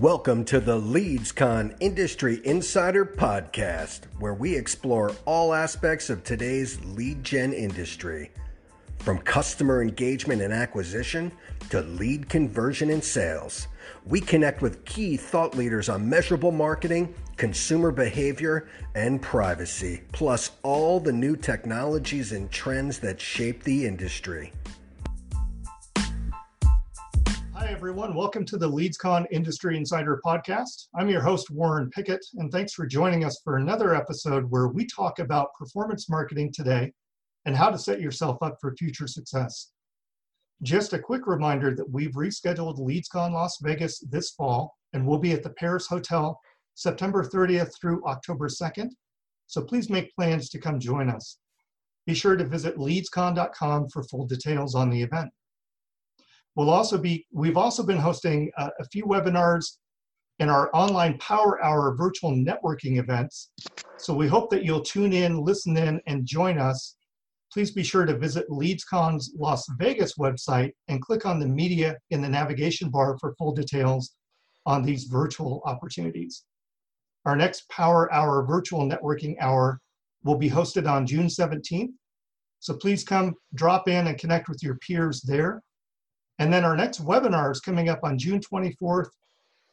Welcome to the LeadsCon Industry Insider Podcast, where we explore all aspects of today's lead gen industry. From customer engagement and acquisition to lead conversion and sales, we connect with key thought leaders on measurable marketing, consumer behavior, and privacy, plus all the new technologies and trends that shape the industry. Everyone. Welcome to the LeadsCon Industry Insider Podcast. I'm your host, Warren Pickett, and thanks for joining us for another episode where we talk about performance marketing today and how to set yourself up for future success. Just a quick reminder that we've rescheduled LeadsCon Las Vegas this fall, and we'll be at the Paris Hotel September 30th through October 2nd. So please make plans to come join us. Be sure to visit leadscon.com for full details on the event. We'll also be, we've also been hosting a, a few webinars in our online Power Hour virtual networking events. So we hope that you'll tune in, listen in, and join us please be sure to visit LeadsCon's Las Vegas website and click on the media in the navigation bar for full details on these virtual opportunities. Our next Power Hour virtual networking hour will be hosted on June 17th. So please come drop in and connect with your peers there. And then our next webinar is coming up on June 24th,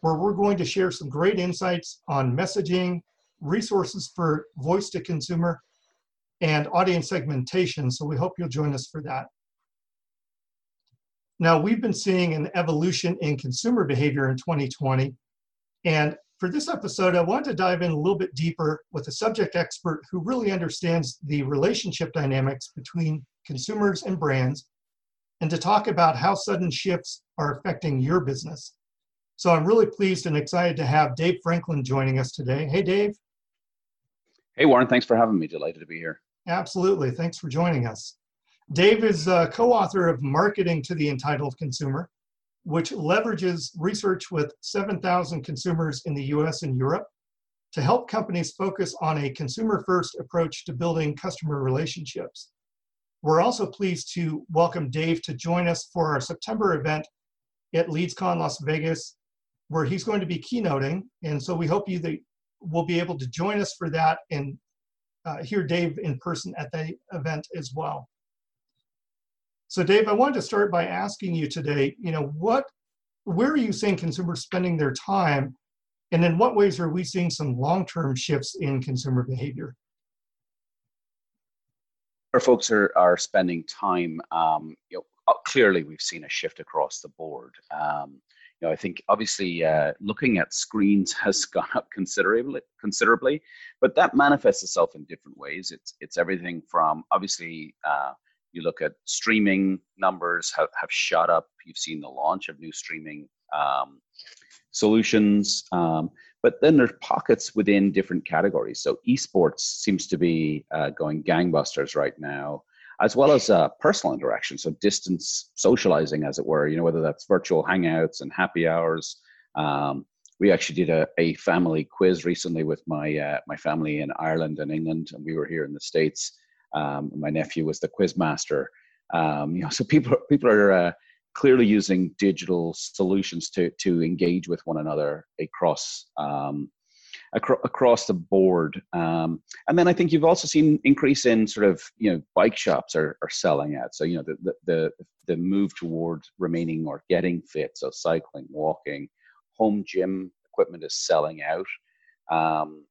where we're going to share some great insights on messaging, resources for voice to consumer, and audience segmentation. So we hope you'll join us for that. Now, we've been seeing an evolution in consumer behavior in 2020. And for this episode, I wanted to dive in a little bit deeper with a subject expert who really understands the relationship dynamics between consumers and brands and to talk about how sudden shifts are affecting your business. So I'm really pleased and excited to have Dave Frankland joining us today. Hey, Dave. Hey, Warren. Thanks for having me. Delighted to be here. Absolutely. Thanks for joining us. Dave is a co-author of Marketing to the Entitled Consumer, which leverages research with 7,000 consumers in the US and Europe to help companies focus on a consumer-first approach to building customer relationships. We're also pleased to welcome Dave to join us for our September event at LeadsCon Las Vegas, where he's going to be keynoting. And so we hope you that will be able to join us for that and uh, hear Dave in person at the event as well. So Dave, I wanted to start by asking you today, you know, what, where are you seeing consumers spending their time? And in what ways are we seeing some long-term shifts in consumer behavior? Our folks are, are spending time, um, you know, clearly we've seen a shift across the board. Um, you know, I think obviously uh, looking at screens has gone up considerably, considerably, but that manifests itself in different ways. It's it's everything from obviously uh, you look at streaming numbers have, have shot up. You've seen the launch of new streaming um, solutions, um, but then there's pockets within different categories. So esports seems to be uh, going gangbusters right now as well as uh, personal interaction, so distance socializing, as it were. You know, whether that's virtual hangouts and happy hours. Um, we actually did a, a family quiz recently with my uh, my family in Ireland and England, and we were here in the states. Um, my nephew was the quiz master. Um, you know, so people people are uh, clearly using digital solutions to to engage with one another across um, acro- across the board. Um, and then I think you've also seen increase in sort of you know bike shops are, are selling out. So you know the, the the move toward remaining or getting fit. So cycling, walking, home gym equipment is selling out. Um,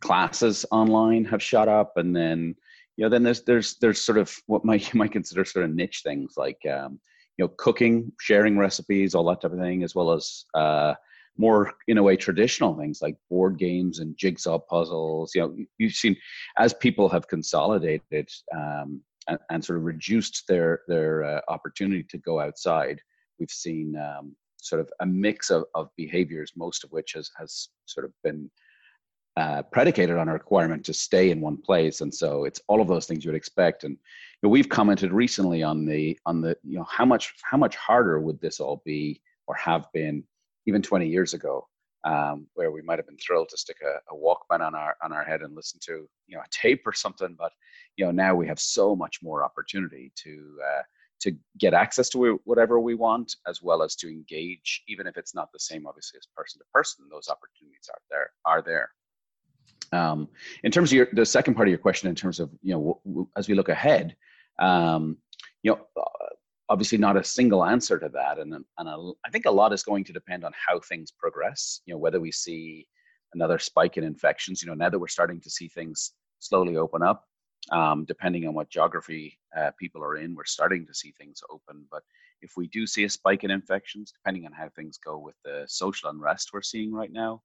classes online have shot up, and then you know then there's there's there's sort of what might you might consider sort of niche things like um, you know cooking, sharing recipes, all that type of thing, as well as uh, more in a way traditional things like board games and jigsaw puzzles. You know you've seen as people have consolidated um, and, and, sort of reduced their their uh, opportunity to go outside we've seen um, sort of a mix of, of behaviors most of which has has sort of been uh, predicated on a requirement to stay in one place and so it's all of those things you would expect and you know, we've commented recently on the on the you know how much how much harder would this all be or have been even 20 years ago, um, where we might have been thrilled to stick a, a, Walkman on our on our head and listen to you know a tape or something. But you know now we have so much more opportunity to uh, to get access to whatever we want, as well as to engage, even if it's not the same, obviously, as person to person. Those opportunities are there. Are there. Um, in terms of your, the second part of your question, in terms of you know, w- w- as we look ahead, um, you know, uh, obviously not a single answer to that, and and a, I think a lot is going to depend on how things progress. You know, whether we see another spike in infections. You know, now that we're starting to see things slowly open up, um, depending on what geography uh, people are in, we're starting to see things open. But if we do see a spike in infections, depending on how things go with the social unrest we're seeing right now,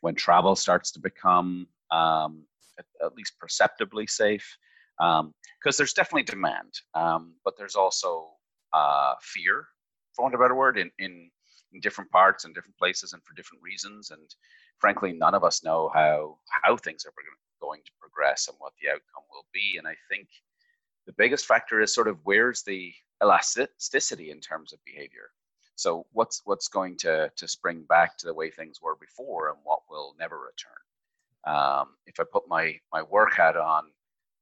when travel starts to become um, at, at, least perceptibly safe, because um, there's definitely demand, um, but there's also uh, fear, for want of a better word, in, in, in different parts and different places and for different reasons. And frankly, none of us know how how things are going to progress and what the outcome will be. And I think the biggest factor is sort of where's the elasticity in terms of behavior. So what's what's going to to spring back to the way things were before, and what will never return. Um, if I put my my work hat on,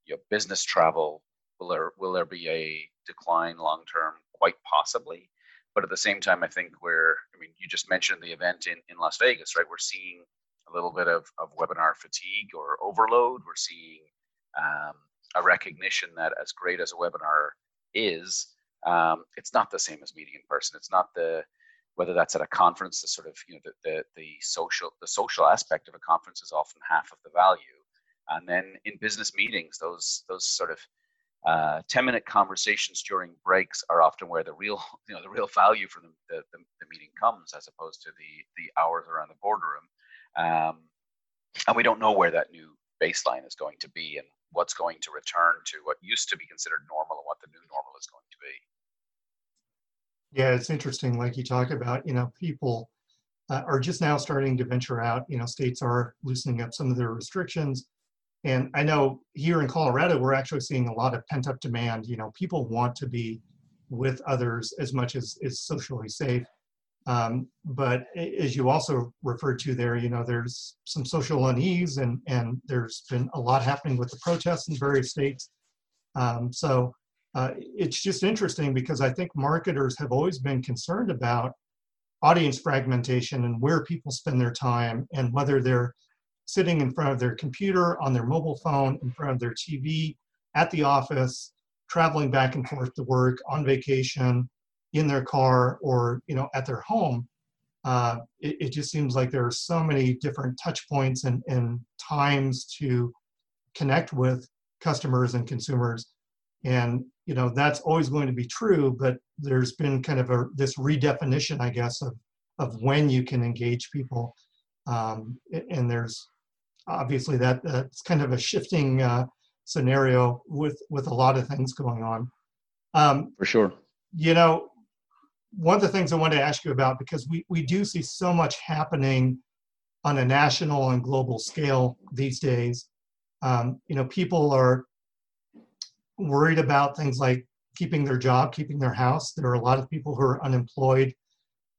you know, business travel, will there will there be a decline long term? Quite possibly, but at the same time, I think we're. I mean, you just mentioned the event in in Las Vegas, right? We're seeing a little bit of, of webinar fatigue or overload. We're seeing um, a recognition that as great as a webinar is, um, it's not the same as meeting in person. It's not the whether that's at a conference, the sort of you know the, the the social the social aspect of a conference is often half of the value, and then in business meetings, those those sort of uh, 10 minute conversations during breaks are often where the real you know the real value for the, the, the, meeting comes as opposed to the the hours around the boardroom um, and we don't know where that new baseline is going to be and what's going to return to what used to be considered normal and what the new normal is going to be. Yeah, it's interesting. Like you talk about, you know, people uh, are just now starting to venture out. You know, states are loosening up some of their restrictions. And I know here in Colorado, we're actually seeing a lot of pent up demand. You know, people want to be with others as much as is socially safe. Um, but as you also referred to there, you know, there's some social unease and, and there's been a lot happening with the protests in various states. Um, so uh, it's just interesting because I think marketers have always been concerned about audience fragmentation and where people spend their time and whether they're sitting in front of their computer, on their mobile phone, in front of their TV, at the office, traveling back and forth to work, on vacation, in their car or you know at their home uh, it, it, just seems like there are so many different touch points and, and times to connect with customers and consumers. And you know that's always going to be true but there's been kind of a this redefinition i guess of of when you can engage people. Um, and there's obviously that that's kind of a shifting uh, scenario with with a lot of things going on. Um, for sure. you know one of the things I wanted to ask you about, because we, we do see so much happening on a national and global scale these days. Um, you know, people are worried about things like keeping their job, keeping their house. There are a lot of people who are unemployed.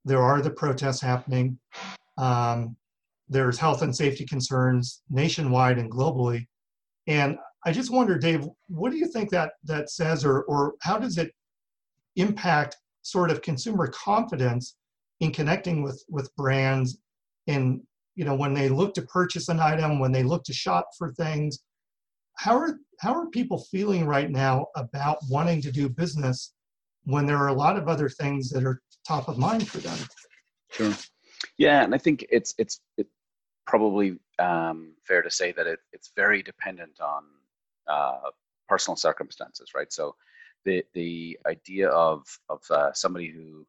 There are the protests happening. Um, there's health and safety concerns nationwide and globally. And I just wonder, Dave, what do you think that that says, or or how does it impact sort of consumer confidence in connecting with with brands and you know when they look to purchase an item when they look to shop for things how are how are people feeling right now about wanting to do business when there are a lot of other things that are top of mind for them? Sure. Yeah and i think it's it's probably um, fair to say that it, it's very dependent on uh, personal circumstances right? So the the idea of of uh, somebody who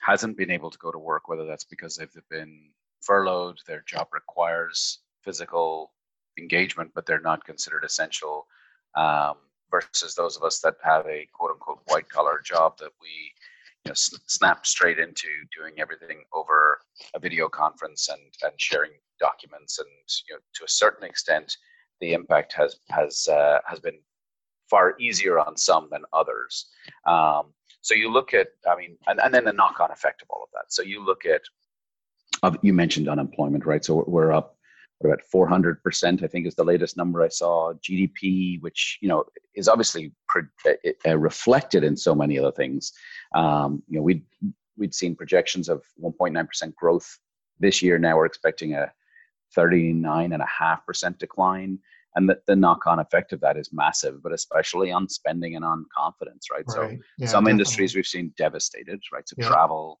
hasn't been able to go to work, whether that's because they've been furloughed, their job requires physical engagement, but they're not considered essential, um, versus those of us that have a quote unquote white collar job that we you know, snap straight into doing everything over a video conference and, and sharing documents and you know to a certain extent the impact has has uh, has been far easier on some than others. Um, so you look at, I mean, and, and then the knock on effect of all of that. So you look at, uh, you mentioned unemployment, right? So we're up what about 400 percent? I think is the latest number I saw. GDP, which you know is obviously pre- uh, uh, reflected in so many other things. Um, you know, we we'd seen projections of 1.9 percent growth this year. Now we're expecting a 39.5% decline. And the, the knock on effect of that is massive, but especially on spending and on confidence, right? right. So, yeah, some definitely. industries we've seen devastated, right? So, yeah. travel,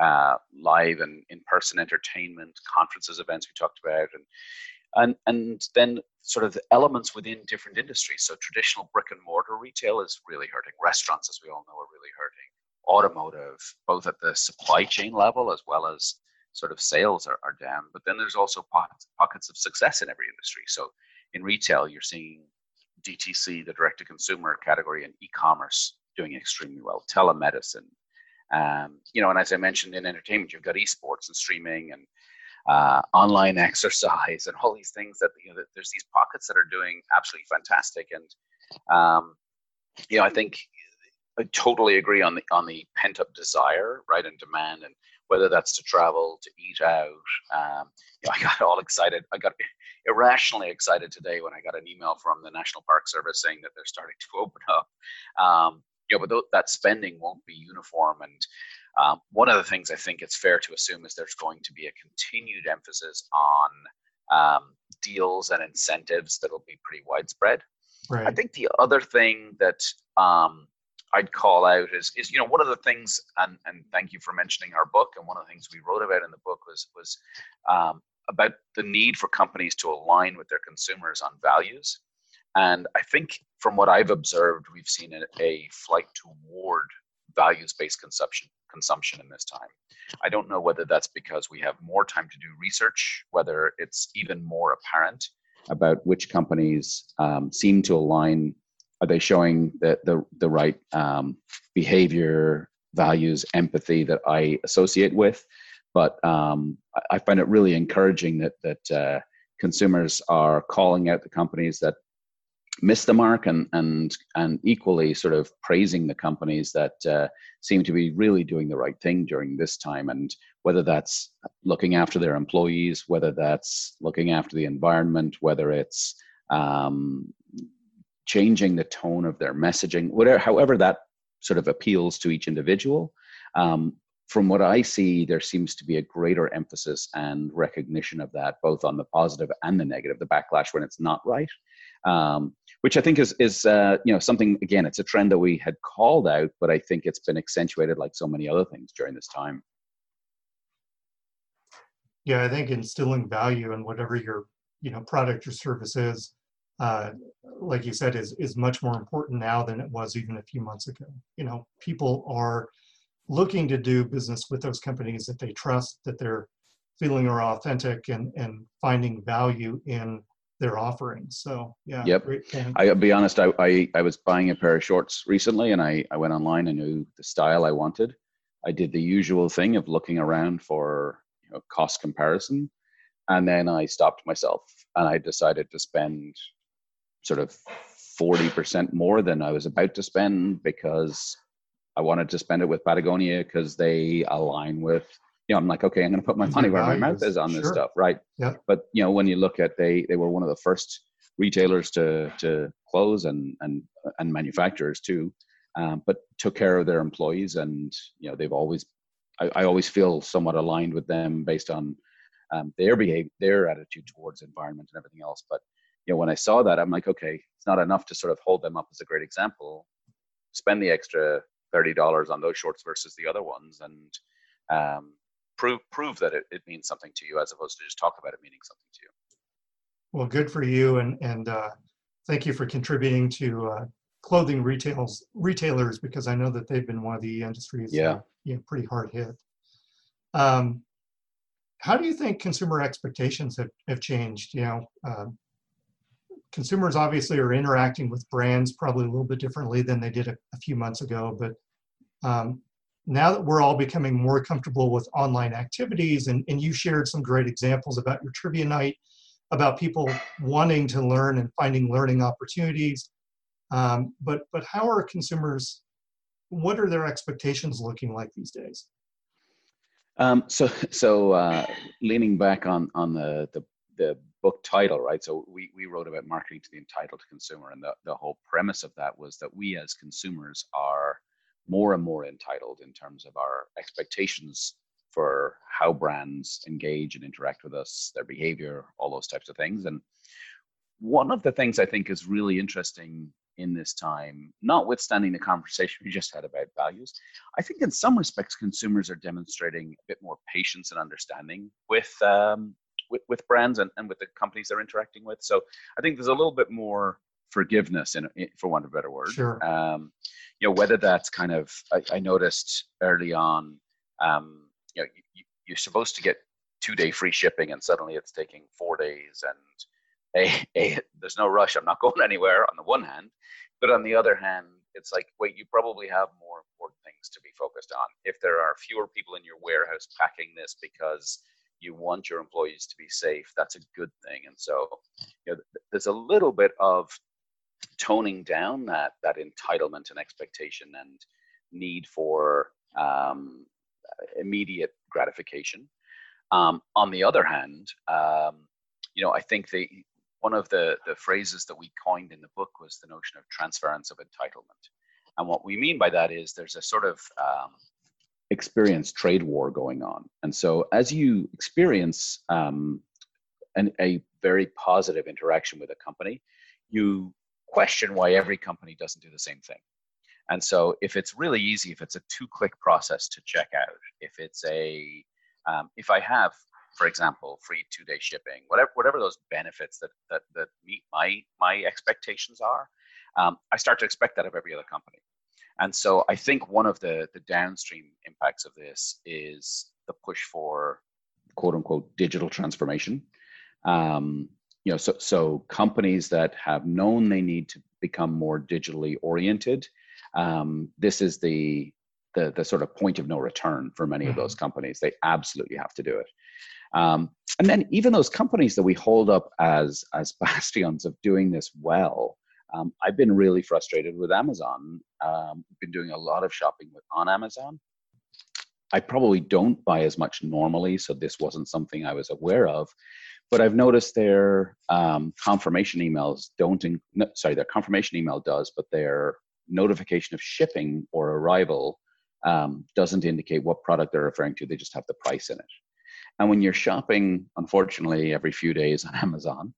uh, live and in person entertainment, conferences, events we talked about, and and and then sort of elements within different industries. So traditional brick and mortar retail is really hurting. Restaurants, as we all know, are really hurting. Automotive, both at the supply chain level as well as sort of sales are, are down. But then there's also pockets, pockets of success in every industry. So in retail, you're seeing DTC, the direct to consumer category, and e-commerce doing extremely well. Telemedicine, um, you know, and as I mentioned in entertainment, you've got esports and streaming and uh, online exercise and all these things that you know, there's these pockets that are doing absolutely fantastic. And um, you know, I think I totally agree on the on the pent up desire, right, and demand, and whether that's to travel, to eat out. Um, you know, I got all excited. I got irrationally excited today when I got an email from the National Park Service saying that they're starting to open up. Um, you know, but th- that spending won't be uniform. And um, one of the things I think it's fair to assume is there's going to be a continued emphasis on um, deals and incentives that'll be pretty widespread. Right. I think the other thing that um, I'd call out is is you know one of the things and and thank you for mentioning our book and one of the things we wrote about in the book was was um, about the need for companies to align with their consumers on values and I think from what I've observed we've seen a, a flight toward values based consumption consumption in this time. I don't know whether that's because we have more time to do research, whether it's even more apparent about which companies um, seem to align are they showing the the, the right um, behavior values empathy that i associate with? But um, I, find it really encouraging that that uh, consumers are calling out the companies that miss the mark and and and equally sort of praising the companies that uh, seem to be really doing the right thing during this time. And whether that's looking after their employees whether that's looking after the environment whether it's um, changing the tone of their messaging, whatever, however that sort of appeals to each individual. Um, from what I see, there seems to be a greater emphasis and recognition of that, both on the positive and the negative, the backlash when it's not right, um, which I think is is uh, you know something again. It's a trend that we had called out, but I think it's been accentuated like so many other things during this time. Yeah, I think instilling value in whatever your you know product or service is uh, like you said, is is much more important now than it was even a few months ago. You know, people are looking to do business with those companies that they trust, that they're feeling are authentic, and and finding value in their offerings. So yeah, yep. I'll be honest. I, I I was buying a pair of shorts recently, and I I went online. I knew the style I wanted. I did the usual thing of looking around for you know, cost comparison, and then I stopped myself and I decided to spend sort of 40% more than I was about to spend because I wanted to spend it with Patagonia because they align with, you know, I'm like, okay, I'm going to put my money where my mouth is on this sure. stuff. Right. Yeah. But, you know, when you look at, they, they were one of the first retailers to, to close and, and, and manufacturers too, um, but took care of their employees. And, you know, they've always, I, I always feel somewhat aligned with them based on um, their behavior, their attitude towards environment and everything else. But, you know, when I saw that, I'm like, okay, it's not enough to sort of hold them up as a great example. Spend the extra thirty dollars on those shorts versus the other ones, and um, prove prove that it, it means something to you as opposed to just talk about it meaning something to you. Well, good for you, and and uh, thank you for contributing to uh, clothing retails retailers because I know that they've been one of the industries yeah that, you know, pretty hard hit. Um, how do you think consumer expectations have, have changed? You know, um, consumers obviously are interacting with brands probably a little bit differently than they did a, a few months ago. But um, now that we're all becoming more comfortable with online activities, and, and you shared some great examples about your trivia night, about people wanting to learn and finding learning opportunities. Um, but but how are consumers? What are their expectations looking like these days? Um, so so uh, leaning back on on the the the book title, right? So we, we wrote about marketing to the entitled consumer, and the, the whole premise of that was that we as consumers are more and more entitled in terms of our expectations for how brands engage and interact with us, their behavior, all those types of things. And one of the things I think is really interesting in this time, notwithstanding the conversation we just had about values, I think in some respects consumers are demonstrating a bit more patience and understanding with um, with, with brands and, and with the companies they're interacting with. So I think there's a little bit more forgiveness in, in for want of a better word. Sure. Um, you know, whether that's kind of I, I noticed early on, um, you know, you, you're supposed to get two day free shipping and suddenly it's taking four days and a, a there's no rush i'm not going anywhere on the one hand but on the other hand it's like wait you probably have more important things to be focused on if there are fewer people in your warehouse packing this because you want your employees to be safe that's a good thing and so you know there's a little bit of toning down that that entitlement and expectation and need for um, immediate gratification um, on the other hand um, you know i think the one of the, the phrases that we coined in the book was the notion of transference of entitlement. And what we mean by that is there's a sort of um, experience trade war going on. And so as you experience um, an, a very positive interaction with a company, you question why every company doesn't do the same thing. And so if it's really easy, if it's a two click process to check out, if it's a, um, if I have for example, free two day shipping, whatever whatever those benefits that that that meet my my expectations are, um, I start to expect that of every other company. And so I think one of the the downstream impacts of this is the push for quote unquote digital transformation. Um, you know, so so companies that have known they need to become more digitally oriented, um, this is the the the sort of point of no return for many mm-hmm. of those companies. They absolutely have to do it. Um, and then even those companies that we hold up as as bastions of doing this well, um, I've been really frustrated with Amazon. Um, been doing a lot of shopping with on Amazon. I probably don't buy as much normally, so this wasn't something I was aware of. But I've noticed their um, confirmation emails don't. In, no, sorry, their confirmation email does, but their notification of shipping or arrival um, doesn't indicate what product they're referring to. They just have the price in it. And when you're shopping, unfortunately, every few days on Amazon,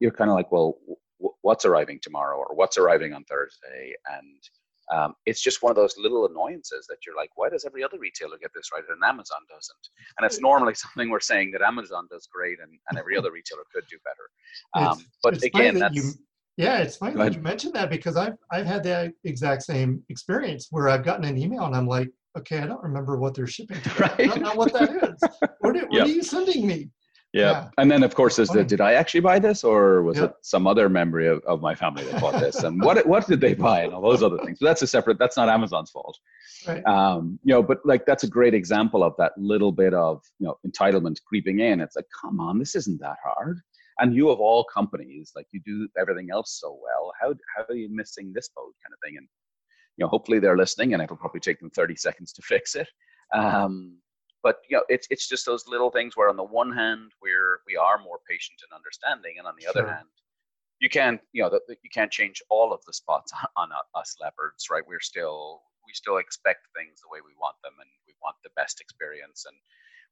you're kind of like, well, w- what's arriving tomorrow or what's arriving on Thursday? And um, it's just one of those little annoyances that you're like, why does every other retailer get this right and Amazon doesn't? And it's normally something we're saying that Amazon does great and, and every other retailer could do better. Um, but again, that that's. You, yeah, it's funny that you mentioned that because I've, I've had that exact same experience where I've gotten an email and I'm like, okay, I don't remember what they're shipping to. Right. I don't know what that is. What, are, what yep. are you sending me? Yeah. yeah. And then of course there's the did I actually buy this or was yep. it some other memory of, of my family that bought this? And what what did they buy and all those other things. So that's a separate that's not Amazon's fault. Right. Um, you know, but like that's a great example of that little bit of, you know, entitlement creeping in. It's like, come on, this isn't that hard. And you of all companies, like you do everything else so well. How how are you missing this boat kind of thing? And you know, hopefully they're listening, and it'll probably take them 30 seconds to fix it. Um, but you know, it's it's just those little things where, on the one hand, we're we are more patient and understanding, and on the other hand, you can't you know the, the, you can't change all of the spots on, on us leopards, right? We're still we still expect things the way we want them, and we want the best experience, and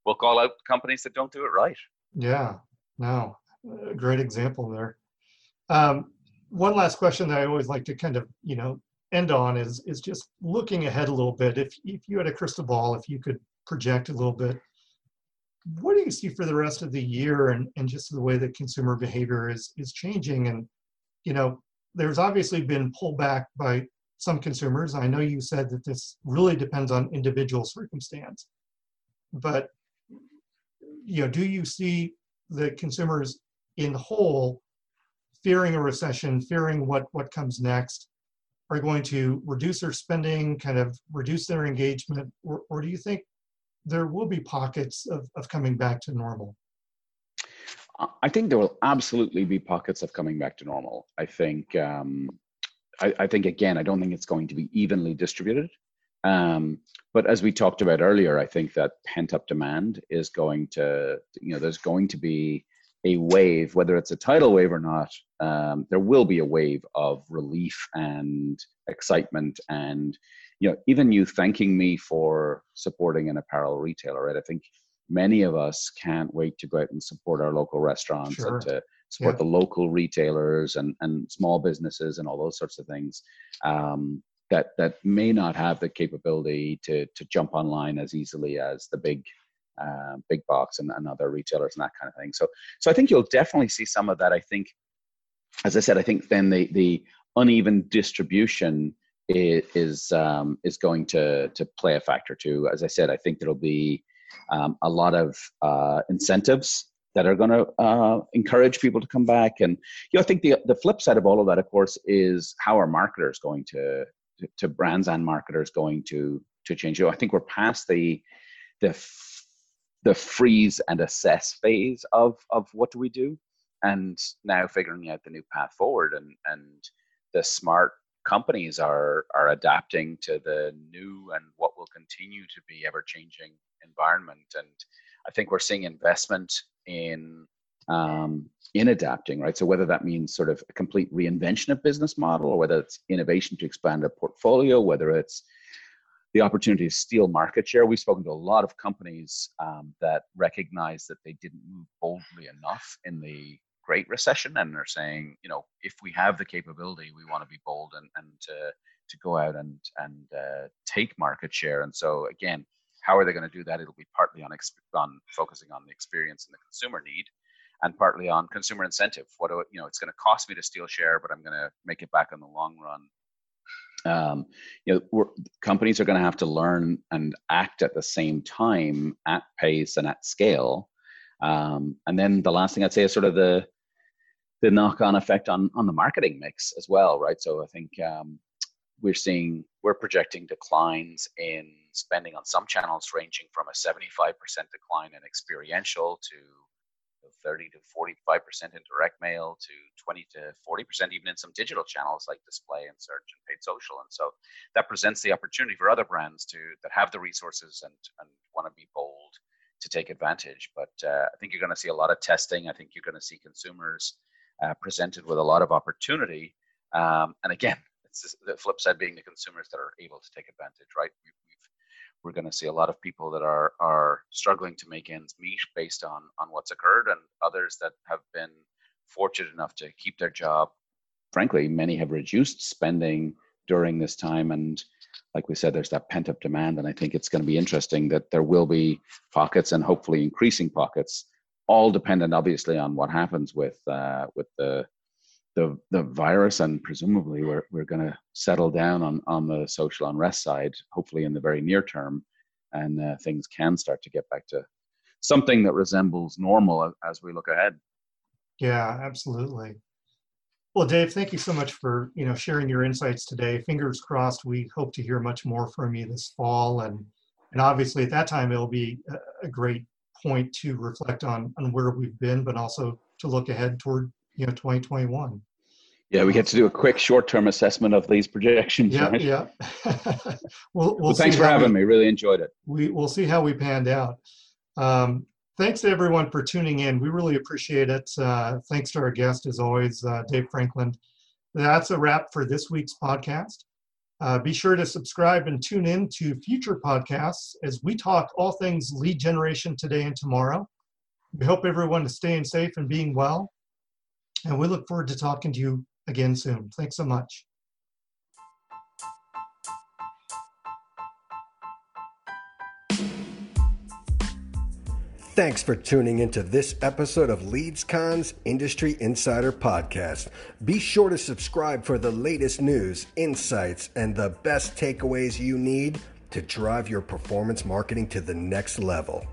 we'll call out companies that don't do it right. Yeah, no, a great example there. Um, one last question that I always like to kind of you know end on is is just looking ahead a little bit. If if you had a crystal ball, if you could project a little bit, what do you see for the rest of the year and, and just the way that consumer behavior is is changing? And you know, there's obviously been pullback by some consumers. I know you said that this really depends on individual circumstance, but you know, do you see the consumers in whole fearing a recession, fearing what what comes next? are going to reduce their spending, kind of reduce their engagement, or, or do you think there will be pockets of, of coming back to normal? I think there will absolutely be pockets of coming back to normal. I think, um, I, I, think again, I don't think it's going to be evenly distributed. Um, but as we talked about earlier, I think that pent up demand is going to, you know, there's going to be a wave, whether it's a tidal wave or not, um, there will be a wave of relief and excitement and you know even you thanking me for supporting an apparel retailer right i think many of us can't wait to go out and support our local restaurants sure. and to support yeah. the local retailers and, and small businesses and all those sorts of things um, that that may not have the capability to to jump online as easily as the big uh, big box and, and other retailers and that kind of thing. So so I think you'll definitely see some of that. I think, as I said, I think then the the uneven distribution is um, is going to to play a factor too. As I said, I think there'll be um, a lot of uh, incentives that are going to uh, encourage people to come back. And you know, I think the the flip side of all of that, of course, is how are marketers going to to, to brands and marketers going to to change? You know, I think we're past the the the freeze and assess phase of of what do we do, and now figuring out the new path forward. And and the smart companies are are adapting to the new and what will continue to be ever changing environment. And I think we're seeing investment in um, in adapting, right? So whether that means sort of a complete reinvention of business model, or whether it's innovation to expand a portfolio, whether it's the opportunity to steal market share. We've spoken to a lot of companies um, that recognize that they didn't move boldly enough in the Great Recession, and are saying, you know, if we have the capability, we want to be bold and and uh, to go out and and uh, take market share. And so again, how are they going to do that? It'll be partly on, on focusing on the experience and the consumer need, and partly on consumer incentive. What do, you know, it's going to cost me to steal share, but I'm going to make it back in the long run. Um, you know, companies are going to have to learn and act at the same time, at pace and at scale. Um, and then the last thing I'd say is sort of the the knock-on effect on on the marketing mix as well, right? So I think um, we're seeing we're projecting declines in spending on some channels ranging from a 75% decline in experiential to 30 to 45% in direct mail to 20 to 40% even in some digital channels like display and search and paid social. And so that presents the opportunity for other brands to that have the resources and and want to be bold to take advantage. But uh, i think you're going to see a lot of testing. I think you're going to see consumers uh, presented with a lot of opportunity um, and again it's the flip side being the consumers that are able to take advantage, right? We, we're going to see a lot of people that are are struggling to make ends meet based on on what's occurred, and others that have been fortunate enough to keep their job. Frankly, many have reduced spending during this time, and like we said, there's that pent up demand, and I think it's going to be interesting that there will be pockets and hopefully increasing pockets, all dependent obviously on what happens with uh, with the the the virus and presumably we're we're going to settle down on on the social unrest side hopefully in the very near term and uh, things can start to get back to something that resembles normal as we look ahead. Yeah absolutely. Well dave thank you so much for you know sharing your insights today. Fingers crossed we hope to hear much more from you this fall and and obviously at that time it'll be a, a great point to reflect on on where we've been but also to look ahead toward you know 2021 yeah we get to do a quick short-term assessment of these projections yeah right? yeah. We'll, we'll, well thanks for having we, me. Really enjoyed it. We we'll see how we panned out. Um, thanks to everyone for tuning in. We really appreciate it. Uh, thanks to our guest as always uh, dave frankland. That's a wrap for this week's podcast uh, be sure to subscribe and tune in to future podcasts as we talk all things lead generation today and tomorrow we hope everyone is staying safe and being well and we look forward to talking to you again soon. Thanks so much. Thanks for tuning into this episode of LeadsCon's Industry Insider Podcast. Be sure to subscribe for the latest news, insights, and the best takeaways you need to drive your performance marketing to the next level.